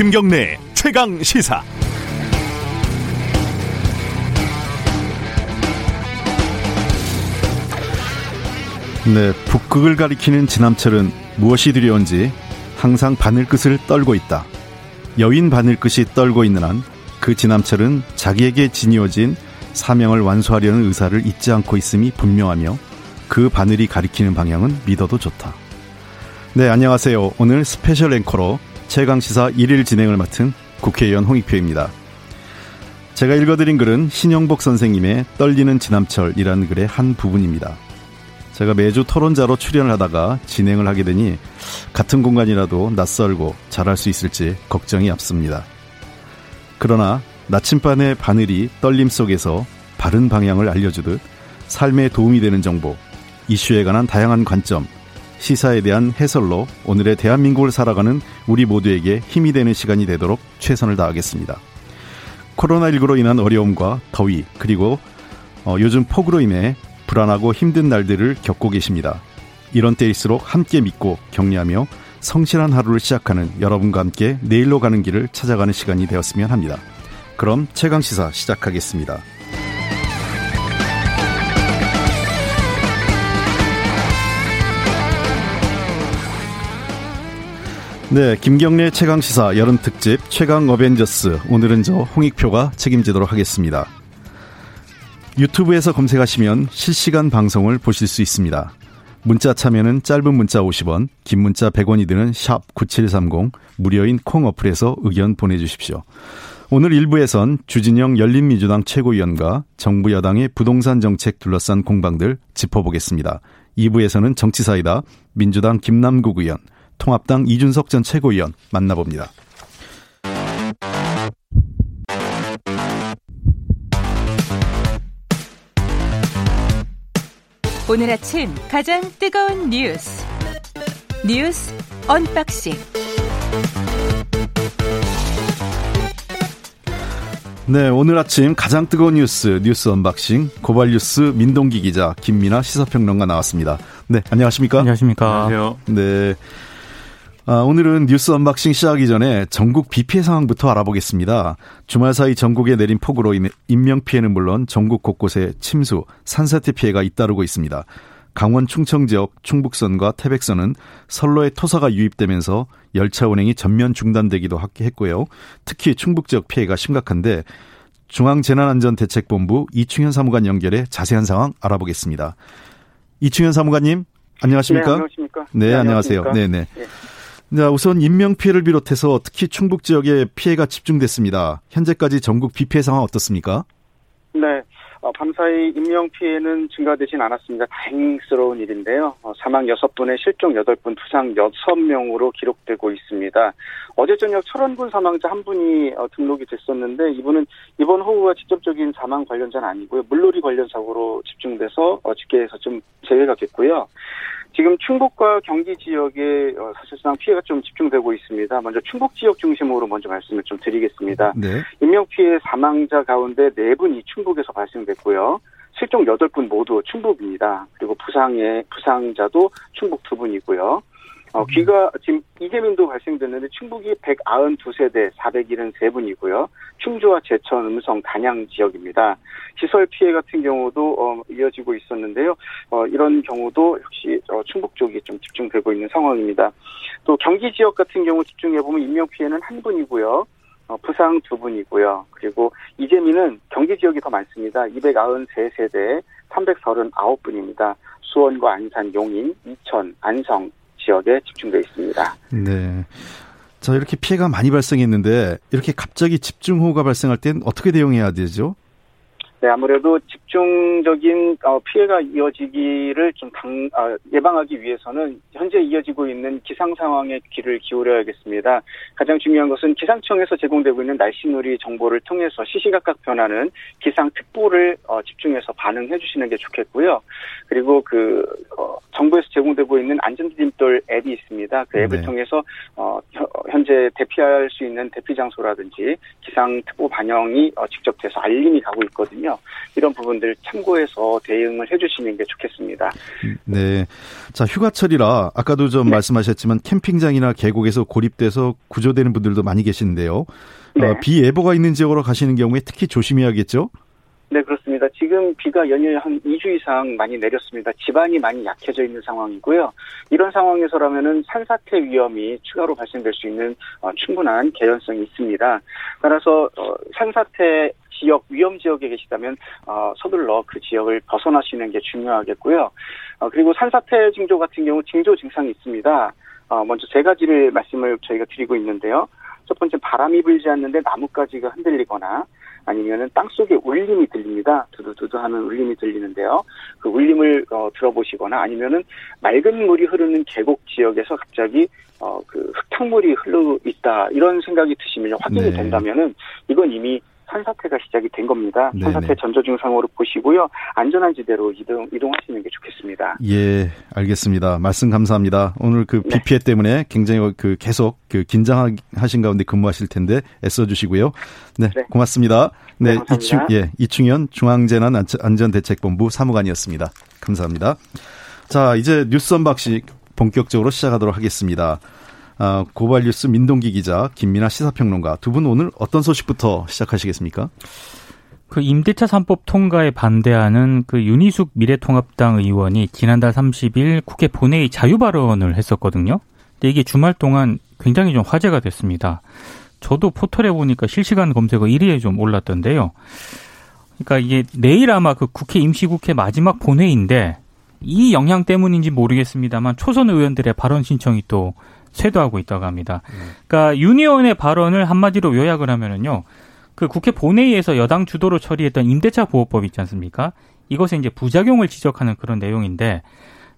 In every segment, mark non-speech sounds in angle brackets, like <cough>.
김경래 최강 시사. 네, 북극을 가리키는 지남철은 무엇이 두려운지 항상 바늘끝을 떨고 있다. 여인 바늘끝이 떨고 있는 한 그 지남철은 자기에게 지니어진 사명을 완수하려는 의사를 잊지 않고 있음이 분명하며 그 바늘이 가리키는 방향은 믿어도 좋다. 네, 안녕하세요. 오늘 스페셜 앵커로 최강시사 1일 진행을 맡은 국회의원 홍익표입니다. 제가 읽어드린 글은 신영복 선생님의 떨리는 지남철이라는 글의 한 부분입니다. 제가 매주 토론자로 출연을 하다가 진행을 하게 되니 같은 공간이라도 낯설고 잘할 수 있을지 걱정이 앞섭니다. 그러나 나침반의 바늘이 떨림 속에서 바른 방향을 알려주듯 삶에 도움이 되는 정보, 이슈에 관한 다양한 관점, 시사에 대한 해설로 오늘의 대한민국을 살아가는 우리 모두에게 힘이 되는 시간이 되도록 최선을 다하겠습니다. 코로나19로 인한 어려움과 더위, 그리고 어, 요즘 폭우로 인해 불안하고 힘든 날들을 겪고 계십니다. 이런 때일수록 함께 믿고 격려하며 성실한 하루를 시작하는 여러분과 함께 내일로 가는 길을 찾아가는 시간이 되었으면 합니다. 그럼 최강 시사 시작하겠습니다. 네, 김경래 최강 시사 여름 특집 최강 어벤져스 오늘은 저 홍익표가 책임지도록 하겠습니다. 유튜브에서 검색하시면 실시간 방송을 보실 수 있습니다. 문자 참여는 짧은 문자 50원, 긴 문자 100원이 드는 샵 9730 무료인 콩 어플에서 의견 보내 주십시오. 오늘 1부에선 주진영 열린민주당 최고위원과 정부 여당의 부동산 정책 둘러싼 공방들 짚어보겠습니다. 2부에서는 정치사이다 민주당 김남국 의원, 통합당 이준석 전 최고위원 만나봅니다. 오늘 아침 가장 뜨거운 뉴스 뉴스 언박싱 네, 오늘 아침 가장 뜨거운 뉴스 뉴스 언박싱 고발 뉴스 민동기 기자 김민하 시사평론가 나왔습니다. 네, 안녕하십니까? 안녕하십니까? 안녕하세요. 네. 아, 오늘은 뉴스 언박싱 시작하기 전에 전국 비 피해 상황부터 알아보겠습니다. 주말 사이 전국에 내린 폭우로 인해 인명 피해는 물론 전국 곳곳에 침수, 산사태 피해가 잇따르고 있습니다. 강원 충청 지역 충북선과 태백선은 선로에 토사가 유입되면서 열차 운행이 전면 중단되기도 했고요. 특히 충북 지역 피해가 심각한데 중앙재난안전대책본부 이충현 사무관 연결해 자세한 상황 알아보겠습니다. 이충현 사무관님, 안녕하십니까? 네, 안녕하십니까? 네, 네 안녕하세요. 네 네. 네. 우선 인명 피해를 비롯해서 특히 충북 지역에 피해가 집중됐습니다. 현재까지 전국 비 피해 상황 어떻습니까? 네. 어, 밤사이 인명 피해는 증가되진 않았습니다. 다행스러운 일인데요. 어, 사망 6분에 실종 8분, 부상 6명으로 기록되고 있습니다. 어제 저녁 철원군 사망자 한 분이 어, 등록이 됐었는데 이분은 이번 호우와 직접적인 사망 관련자는 아니고요. 물놀이 관련 사고로 집중돼서 어, 집계에서 좀 제외가 됐고요. 지금 충북과 경기 지역에 어, 사실상 피해가 좀 집중되고 있습니다. 먼저 충북 지역 중심으로 먼저 말씀을 좀 드리겠습니다. 네. 인명 피해 사망자 가운데 4분이 충북에서 발생됐고요. 실종 8분 모두 충북입니다. 그리고 부상의 부상자도 충북 2분이고요. 어, 귀가 지금 이재민도 발생됐는데 충북이 192세대 473분이고요. 충주와 제천, 음성, 단양 지역입니다. 시설 피해 같은 경우도 어, 이어지고 있었는데요. 어, 이런 경우도 역시 어, 충북 쪽이 좀 집중되고 있는 상황입니다. 또 경기 지역 같은 경우 집중해 보면 인명 피해는 한 분이고요. 어, 부상 두 분이고요. 그리고 이재민은 경기 지역이 더 많습니다. 293세대 339분입니다. 수원과 안산, 용인, 이천, 안성, 지역에 집중되어 있습니다. 네. 자, 이렇게 피해가 많이 발생했는데 이렇게 갑자기 집중호우가 발생할 땐 어떻게 대응해야 되죠? 네, 아무래도 집중적인 어, 피해가 이어지기를 좀 당, 아, 예방하기 위해서는 현재 이어지고 있는 기상 상황에 귀를 기울여야겠습니다. 가장 중요한 것은 기상청에서 제공되고 있는 날씨누리 정보를 통해서 시시각각 변하는 기상특보를 어, 집중해서 반응해 주시는 게 좋겠고요. 그리고 그 어, 정부에서 제공되고 있는 안전디딤돌 앱이 있습니다. 그 앱을 네. 통해서 현재 대피할 수 있는 대피 장소라든지 기상특보 반영이 직접 돼서 알림이 가고 있거든요. 있거든요. 이런 부분들 참고해서 대응을 해주시는 게 좋겠습니다. 네. 자, 휴가철이라 아까도 좀 네. 말씀하셨지만 캠핑장이나 계곡에서 고립돼서 구조되는 분들도 많이 계시는데요. 네. 어, 비 예보가 있는 지역으로 가시는 경우에 특히 조심해야겠죠? 네, 그렇습니다. 지금 비가 연일 한 2주 이상 많이 내렸습니다. 지반이 많이 약해져 있는 상황이고요. 이런 상황에서라면은 산사태 위험이 추가로 발생될 수 있는 어, 충분한 개연성이 있습니다. 따라서 어, 산사태 지역 위험 지역에 계시다면 어, 서둘러 그 지역을 벗어나시는 게 중요하겠고요. 어, 그리고 산사태 징조 같은 경우 징조 증상이 있습니다. 어, 먼저 세 가지를 말씀을 저희가 드리고 있는데요. 첫 번째 바람이 불지 않는데 나뭇가지가 흔들리거나 아니면은 땅 속에 울림이 들립니다. 두두두두 하는 울림이 들리는데요. 그 울림을 어, 들어보시거나 아니면은 맑은 물이 흐르는 계곡 지역에서 갑자기 어, 그 흙탕물이 흘러 있다 이런 생각이 드시면 확인이 네. 된다면은 이건 이미 산사태가 시작이 된 겁니다. 네네. 산사태 전조 증상으로 보시고요. 안전한 지대로 이동, 이동하시는 게 좋겠습니다. 예, 알겠습니다. 말씀 감사합니다. 오늘 그 비 피해 네. 때문에 굉장히 그 계속 그 긴장하신 가운데 근무하실 텐데 애써 주시고요. 네, 네, 고맙습니다. 네, 네 이충, 예, 이충현 중앙재난 안전대책본부 사무관이었습니다. 감사합니다. 자, 이제 뉴스 언박시 본격적으로 시작하도록 하겠습니다. 아, 고발뉴스 민동기 기자, 김민아 시사평론가 두 분 오늘 어떤 소식부터 시작하시겠습니까? 그 임대차 3법 통과에 반대하는 그 윤희숙 미래통합당 의원이 지난달 30일 국회 본회의 자유 발언을 했었거든요. 근데 이게 주말 동안 굉장히 좀 화제가 됐습니다. 저도 포털에 보니까 실시간 검색어 1위에 좀 올랐던데요. 그러니까 이게 내일 아마 그 국회 임시국회 마지막 본회의인데 이 영향 때문인지 모르겠습니다만 초선 의원들의 발언 신청이 또 쇄도하고 있다고 합니다. 그러니까 윤 의원의 발언을 한마디로 요약을 하면은요. 그 국회 본회의에서 여당 주도로 처리했던 임대차 보호법 있지 않습니까? 이것에 이제 부작용을 지적하는 그런 내용인데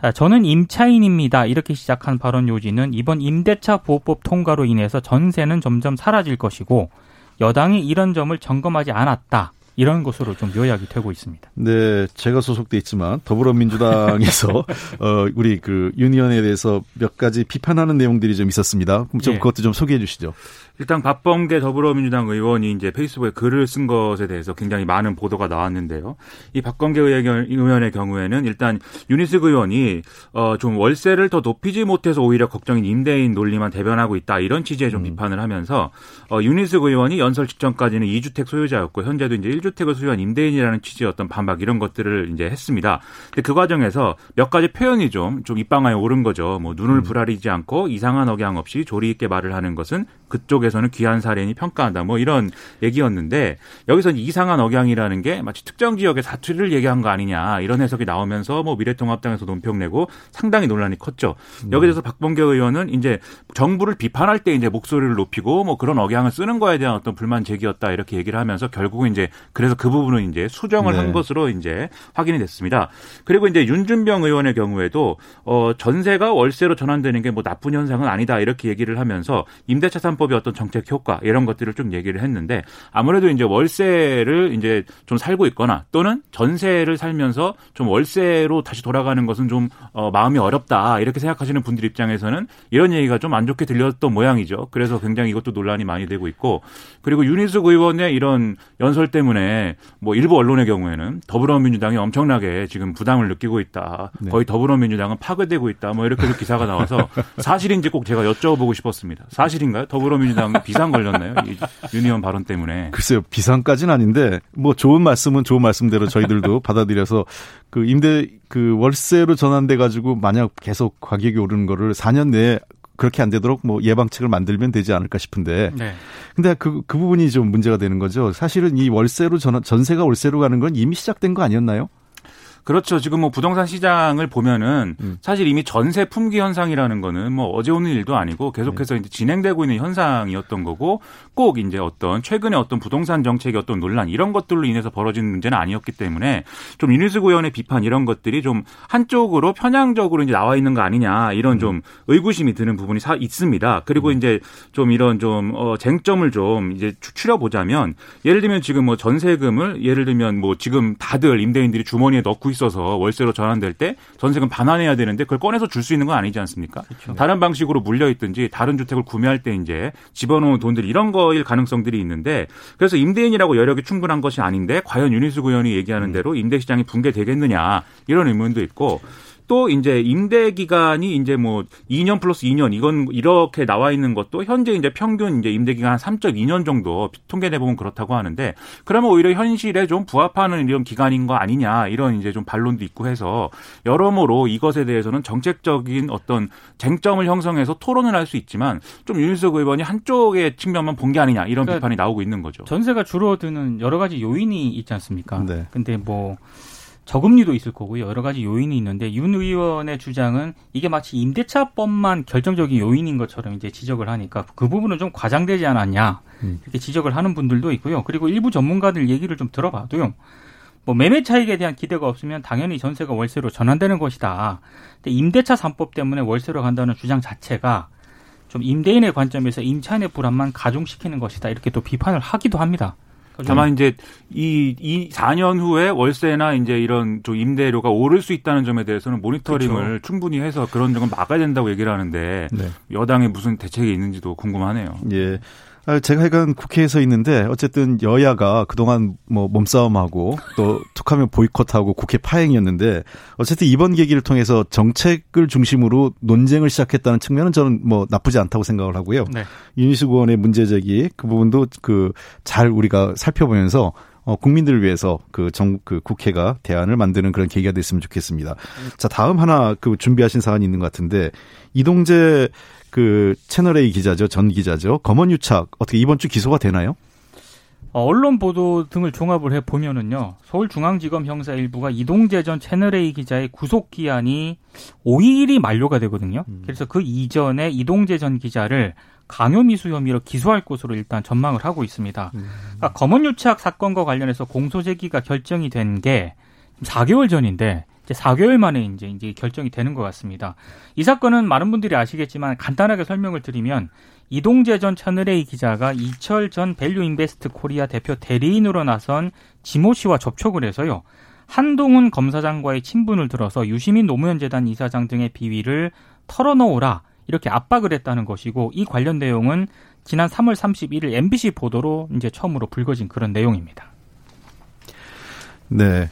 아, 저는 임차인입니다. 이렇게 시작한 발언 요지는 이번 임대차 보호법 통과로 인해서 전세는 점점 사라질 것이고 여당이 이런 점을 점검하지 않았다. 이런 것으로 좀 요약이 되고 있습니다. 네, 제가 소속돼 있지만 더불어민주당에서 <laughs> 어 우리 그 윤 의원에 대해서 몇 가지 비판하는 내용들이 좀 있었습니다. 좀 예. 그것도 좀 소개해 주시죠. 일단 박범계 더불어민주당 의원이 이제 페이스북에 글을 쓴 것에 대해서 굉장히 많은 보도가 나왔는데요. 이 박범계 의원의 경우에는 일단 윤희숙 의원이 어 좀 월세를 더 높이지 못해서 오히려 걱정인 임대인 논리만 대변하고 있다 이런 취지의 좀 음. 비판을 하면서 어 윤희숙 의원이 연설 직전까지는 2주택 소유자였고 현재도 이제 1주택을 소유한 임대인이라는 취지의 어떤 반박 이런 것들을 이제 했습니다. 근데 그 과정에서 몇 가지 표현이 좀 좀 입방아에 오른 거죠. 뭐 눈을 음. 부라리지 않고 이상한 억양 없이 조리 있게 말을 하는 것은 그쪽에서는 귀한 사례니 평가한다. 뭐 이런 얘기였는데 여기서 이상한 억양이라는 게 마치 특정 지역의 사투리를 얘기한 거 아니냐 이런 해석이 나오면서 뭐 미래통합당에서 논평 내고 상당히 논란이 컸죠. 음. 여기에 대해서 박범계 의원은 이제 정부를 비판할 때 이제 목소리를 높이고 뭐 그런 억양을 쓰는 거에 대한 어떤 불만 제기였다 이렇게 얘기를 하면서 결국은 이제 그래서 그 부분은 이제 수정을 네. 한 것으로 이제 확인이 됐습니다. 그리고 이제 윤준병 의원의 경우에도 어 전세가 월세로 전환되는 게 뭐 나쁜 현상은 아니다 이렇게 얘기를 하면서 임대차 3법 입법의 어떤 정책 효과 이런 것들을 좀 얘기를 했는데 아무래도 이제 월세를 이제 좀 살고 있거나 또는 전세를 살면서 좀 월세로 다시 돌아가는 것은 좀 어, 마음이 어렵다 이렇게 생각하시는 분들 입장에서는 이런 얘기가 좀 안 좋게 들렸던 모양이죠. 그래서 굉장히 이것도 논란이 많이 되고 있고 그리고 윤희숙 의원의 이런 연설 때문에 뭐 일부 언론의 경우에는 더불어민주당이 엄청나게 지금 부담을 느끼고 있다. 네. 거의 더불어민주당은 파괴되고 있다. 뭐 이렇게 기사가 나와서 <laughs> 사실인지 꼭 제가 여쭤보고 싶었습니다. 사실인가요? 더불어 더불어민주당 비상 걸렸나요? 유니언 발언 때문에. 글쎄요, 비상까지는 아닌데 뭐 좋은 말씀은 좋은 말씀대로 저희들도 <laughs> 받아들여서 그 임대 그 월세로 전환돼 가지고 만약 계속 가격이 오르는 거를 4년 내에 그렇게 안 되도록 뭐 예방책을 만들면 되지 않을까 싶은데. 네. 근데 그, 그 부분이 좀 문제가 되는 거죠. 사실은 이 월세로 전, 전세가 월세로 가는 건 이미 시작된 거 아니었나요? 그렇죠. 지금 뭐 부동산 시장을 보면은 음. 사실 이미 전세 품귀 현상이라는 거는 뭐 어제 오는 일도 아니고 계속해서 네. 이제 진행되고 있는 현상이었던 거고 꼭 이제 어떤 최근에 어떤 부동산 정책의 어떤 논란 이런 것들로 인해서 벌어진 문제는 아니었기 때문에 좀 이니스 의원의 비판 이런 것들이 좀 한쪽으로 편향적으로 이제 나와 있는 거 아니냐 이런 음. 좀 의구심이 드는 부분이 사 있습니다. 그리고 음. 이제 좀 이런 좀 어, 쟁점을 좀 이제 추려 보자면 예를 들면 지금 뭐 전세금을 예를 들면 뭐 지금 다들 임대인들이 주머니에 넣고 있어서 월세로 전환될 때 전세금 반환해야 되는데 그걸 꺼내서 줄 수 있는 건 아니지 않습니까? 그렇죠. 다른 방식으로 물려 있든지 다른 주택을 구매할 때 이제 집어넣은 돈들 이런 거일 가능성들이 있는데 그래서 임대인이라고 여력이 충분한 것이 아닌데 과연 윤희수 의원이 얘기하는 음. 대로 임대 시장이 붕괴되겠느냐 이런 의문도 있고 또 이제 임대 기간이 이제 뭐 2년 플러스 2년 이건 이렇게 나와 있는 것도 현재 이제 평균 이제 임대 기간 한 3.2년 정도 통계내 보면 그렇다고 하는데 그러면 오히려 현실에 좀 부합하는 이런 기간인 거 아니냐 이런 이제 좀 반론도 있고 해서 여러모로 이것에 대해서는 정책적인 어떤 쟁점을 형성해서 토론을 할 수 있지만 좀 윤희석 의원이 한쪽의 측면만 본 게 아니냐 이런 그러니까 비판이 나오고 있는 거죠. 전세가 줄어드는 여러 가지 요인이 있지 않습니까? 네. 근데 뭐 저금리도 있을 거고요. 여러 가지 요인이 있는데 윤 의원의 주장은 이게 마치 임대차법만 결정적인 요인인 것처럼 이제 지적을 하니까 그 부분은 좀 과장되지 않았냐 음. 이렇게 지적을 하는 분들도 있고요. 그리고 일부 전문가들 얘기를 좀 들어봐도요. 뭐 매매 차익에 대한 기대가 없으면 당연히 전세가 월세로 전환되는 것이다. 근데 임대차 3법 때문에 월세로 간다는 주장 자체가 좀 임대인의 관점에서 임차인의 불안만 가중시키는 것이다. 이렇게 또 비판을 하기도 합니다. 다만 이제 이, 이 4년 후에 월세나 이제 이런 좀 임대료가 오를 수 있다는 점에 대해서는 모니터링을 그렇죠. 충분히 해서 그런 점은 막아야 된다고 얘기를 하는데 네. 여당에 무슨 대책이 있는지도 궁금하네요. 예. 아, 제가 하여간 국회에서 있는데 어쨌든 여야가 그동안 뭐 몸싸움하고 또 <laughs> 툭하면 보이콧하고 국회 파행이었는데 어쨌든 이번 계기를 통해서 정책을 중심으로 논쟁을 시작했다는 측면은 저는 뭐 나쁘지 않다고 생각을 하고요. 네. 윤희수 의원의 문제 제기 그 부분도 그 잘 우리가 살펴보면서 어, 국민들을 위해서 그 정, 그 국회가 대안을 만드는 그런 계기가 됐으면 좋겠습니다. 자, 다음 하나 그 준비하신 사안이 있는 것 같은데 이동재 그 채널A 기자죠. 전 기자죠. 검언유착 어떻게 이번 주 기소가 되나요? 어, 언론 보도 등을 종합을 해 보면은요. 서울중앙지검 형사 일부가 이동재 전 채널A 기자의 구속 기한이 5일이 만료가 되거든요. 음. 그래서 그 이전에 이동재 전 기자를 강요미수 혐의로 기소할 것으로 일단 전망을 하고 있습니다. 음. 그러니까 검언유착 사건과 관련해서 공소 제기가 결정이 된 게 4개월 전인데 4개월 만에 이제 이제 결정이 되는 것 같습니다. 이 사건은 많은 분들이 아시겠지만 간단하게 설명을 드리면 이동재 전 채널A 기자가 이철 전 밸류 인베스트 코리아 대표 대리인으로 나선 지모 씨와 접촉을 해서요. 한동훈 검사장과의 친분을 들어서 유시민 노무현 재단 이사장 등의 비위를 털어놓으라 이렇게 압박을 했다는 것이고 이 관련 내용은 지난 3월 31일 MBC 보도로 이제 처음으로 불거진 그런 내용입니다. 네.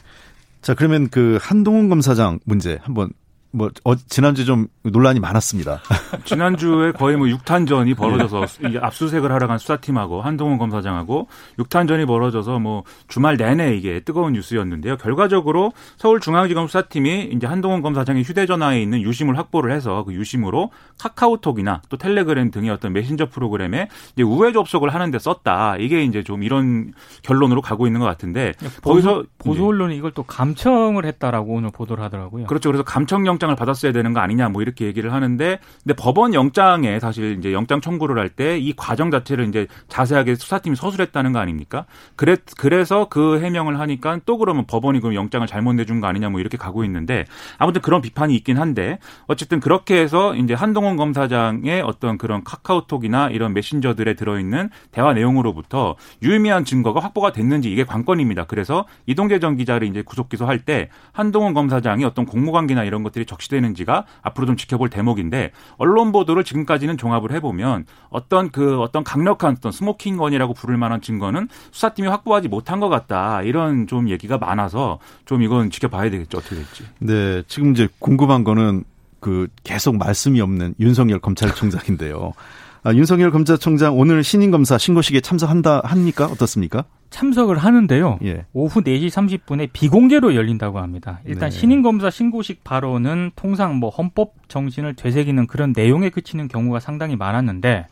자, 그러면 그 한동훈 검사장 문제 한번 뭐 어, 지난주 좀 논란이 많았습니다. <laughs> 지난주에 거의 뭐 6탄전이 벌어져서 네. 압수색을 하러 간 수사팀하고 한동훈 검사장하고 6탄전이 벌어져서 뭐 주말 내내 이게 뜨거운 뉴스였는데요. 결과적으로 서울중앙지검 수사팀이 이제 한동훈 검사장의 휴대전화에 있는 유심을 확보를 해서 그 유심으로 카카오톡이나 또 텔레그램 등의 어떤 메신저 프로그램에 이제 우회 접속을 하는데 썼다. 이게 이제 좀 이런 결론으로 가고 있는 것 같은데 보수, 거기서 보수 언론이 이걸 또 감청을 했다라고 오늘 보도를 하더라고요. 그렇죠. 그래서 감청 영 영장을 받았어야 되는 거 아니냐 뭐 이렇게 얘기를 하는데 근데 법원 영장에 사실 이제 영장 청구를 할 때 이 과정 자체를 이제 자세하게 수사팀이 서술했다는 거 아닙니까? 그래 그래서 그 해명을 하니까 또 그러면 법원이 그럼 영장을 잘못 내준 거 아니냐 뭐 이렇게 가고 있는데 아무튼 그런 비판이 있긴 한데 어쨌든 그렇게 해서 이제 한동훈 검사장의 어떤 그런 카카오톡이나 이런 메신저들에 들어있는 대화 내용으로부터 유의미한 증거가 확보가 됐는지 이게 관건입니다. 그래서 이동재 전 기자를 이제 구속 기소할 때 한동훈 검사장이 어떤 공모관계나 이런 것들이 적시되는지가 앞으로 좀 지켜볼 대목인데 언론 보도를 지금까지는 종합을 해보면 어떤 그 어떤 강력한 어떤 smoking gun이라고 부를 만한 증거는 수사팀이 확보하지 못한 것 같다 이런 좀 얘기가 많아서 좀 이건 지켜봐야 되겠죠 어떻게 될지. 네 지금 이제 궁금한 거는 그 계속 말씀이 없는 윤석열 검찰총장인데요. 아, 윤석열 검찰총장 오늘 신임 검사 신고식에 참석한다 합니까? 어떻습니까? 참석을 하는데요. 예. 오후 4시 30분에 비공개로 열린다고 합니다. 일단 네. 신임 검사 신고식 발언은 통상 뭐 헌법 정신을 되새기는 그런 내용에 그치는 경우가 상당히 많았는데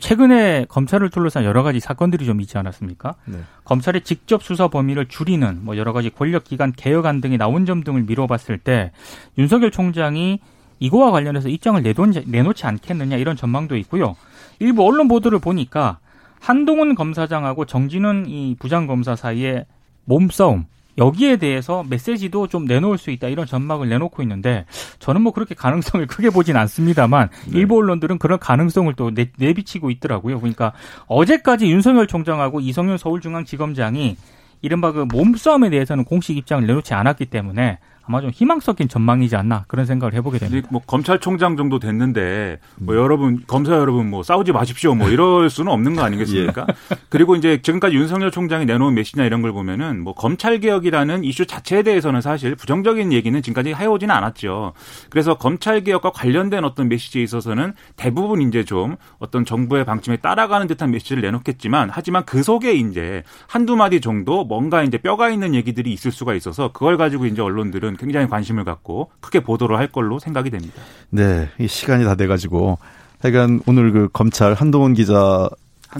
최근에 검찰을 둘러싼 여러 가지 사건들이 좀 있지 않았습니까? 네. 검찰의 직접 수사 범위를 줄이는 뭐 여러 가지 권력기관 개혁안 등이 나온 점 등을 미뤄봤을 때 윤석열 총장이 이거와 관련해서 입장을 내놓지 않겠느냐 이런 전망도 있고요. 일부 언론 보도를 보니까 한동훈 검사장하고 정진훈 이 부장검사 사이에 몸싸움 여기에 대해서 메시지도 좀 내놓을 수 있다 이런 전망을 내놓고 있는데 저는 뭐 그렇게 가능성을 <laughs> 크게 보진 않습니다만 네. 일부 언론들은 그런 가능성을 또 내, 내비치고 있더라고요. 그러니까 어제까지 윤석열 총장하고 이성윤 서울중앙지검장이 이른바 그 몸싸움에 대해서는 공식 입장을 내놓지 않았기 때문에 아마 좀 희망 섞인 전망이지 않나 그런 생각을 해보게 됩니다. 뭐 검찰총장 정도 됐는데 뭐 여러분 검사 여러분 뭐 싸우지 마십시오 뭐 이럴 수는 없는 거 아니겠습니까? <laughs> 예. 그리고 이제 지금까지 윤석열 총장이 내놓은 메시지나 이런 걸 보면은 뭐 검찰 개혁이라는 이슈 자체에 대해서는 사실 부정적인 얘기는 지금까지 해오지는 않았죠. 그래서 검찰 개혁과 관련된 어떤 메시지에 있어서는 대부분 이제 좀 어떤 정부의 방침에 따라가는 듯한 메시지를 내놓겠지만 하지만 그 속에 이제 한두 마디 정도 뭔가 이제 뼈가 있는 얘기들이 있을 수가 있어서 그걸 가지고 이제 언론들은 부분은 굉장히 관심을 갖고 크게 보도를 할 걸로 생각이 됩니다. 네, 이 시간이 다 돼가지고 하여간 오늘 그 검찰 한동훈 기자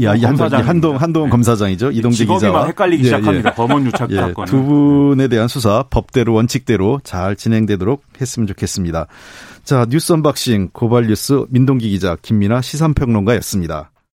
야, 이 한동, 한동, 한동 네. 검사장이죠. 이동재 기자. 막 헷갈리기 예, 시작합니다. 예. 검언 유착 예, 사건. 두 분에 대한 수사 법대로 원칙대로 잘 진행되도록 했으면 좋겠습니다. 자, 뉴스 언박싱 고발 뉴스 민동기 기자 김민하 시사평론가였습니다.